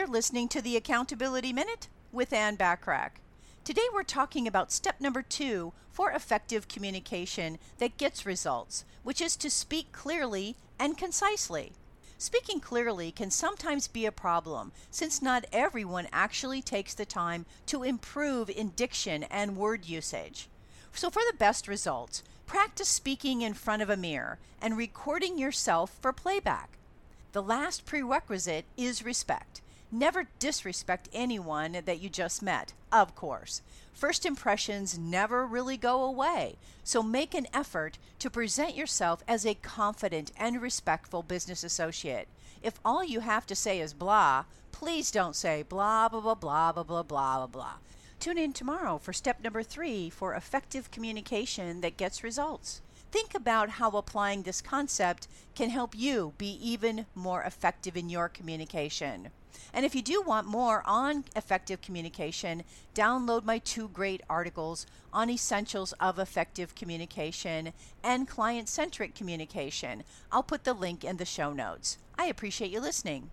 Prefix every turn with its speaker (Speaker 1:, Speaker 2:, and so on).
Speaker 1: You're listening to the Accountability Minute with Ann Bachrach. Today we're talking about step number two for effective communication that gets results, which is to speak clearly and concisely. Speaking clearly can sometimes be a problem since not everyone actually takes the time to improve in diction and word usage. So, for the best results, practice speaking in front of a mirror and recording yourself for playback. The last prerequisite is respect. Never disrespect anyone that you just met, of course. First impressions never really go away, so make an effort to present yourself as a confident and respectful business associate. If all you have to say is blah, please don't say blah, blah, blah, blah, blah, blah, blah, blah. Tune in tomorrow for step number three for effective communication that gets results. Think about how applying this concept can help you be even more effective in your communication. And if you do want more on effective communication, download my two great articles on essentials of effective communication and client centric communication. I'll put the link in the show notes. I appreciate you listening.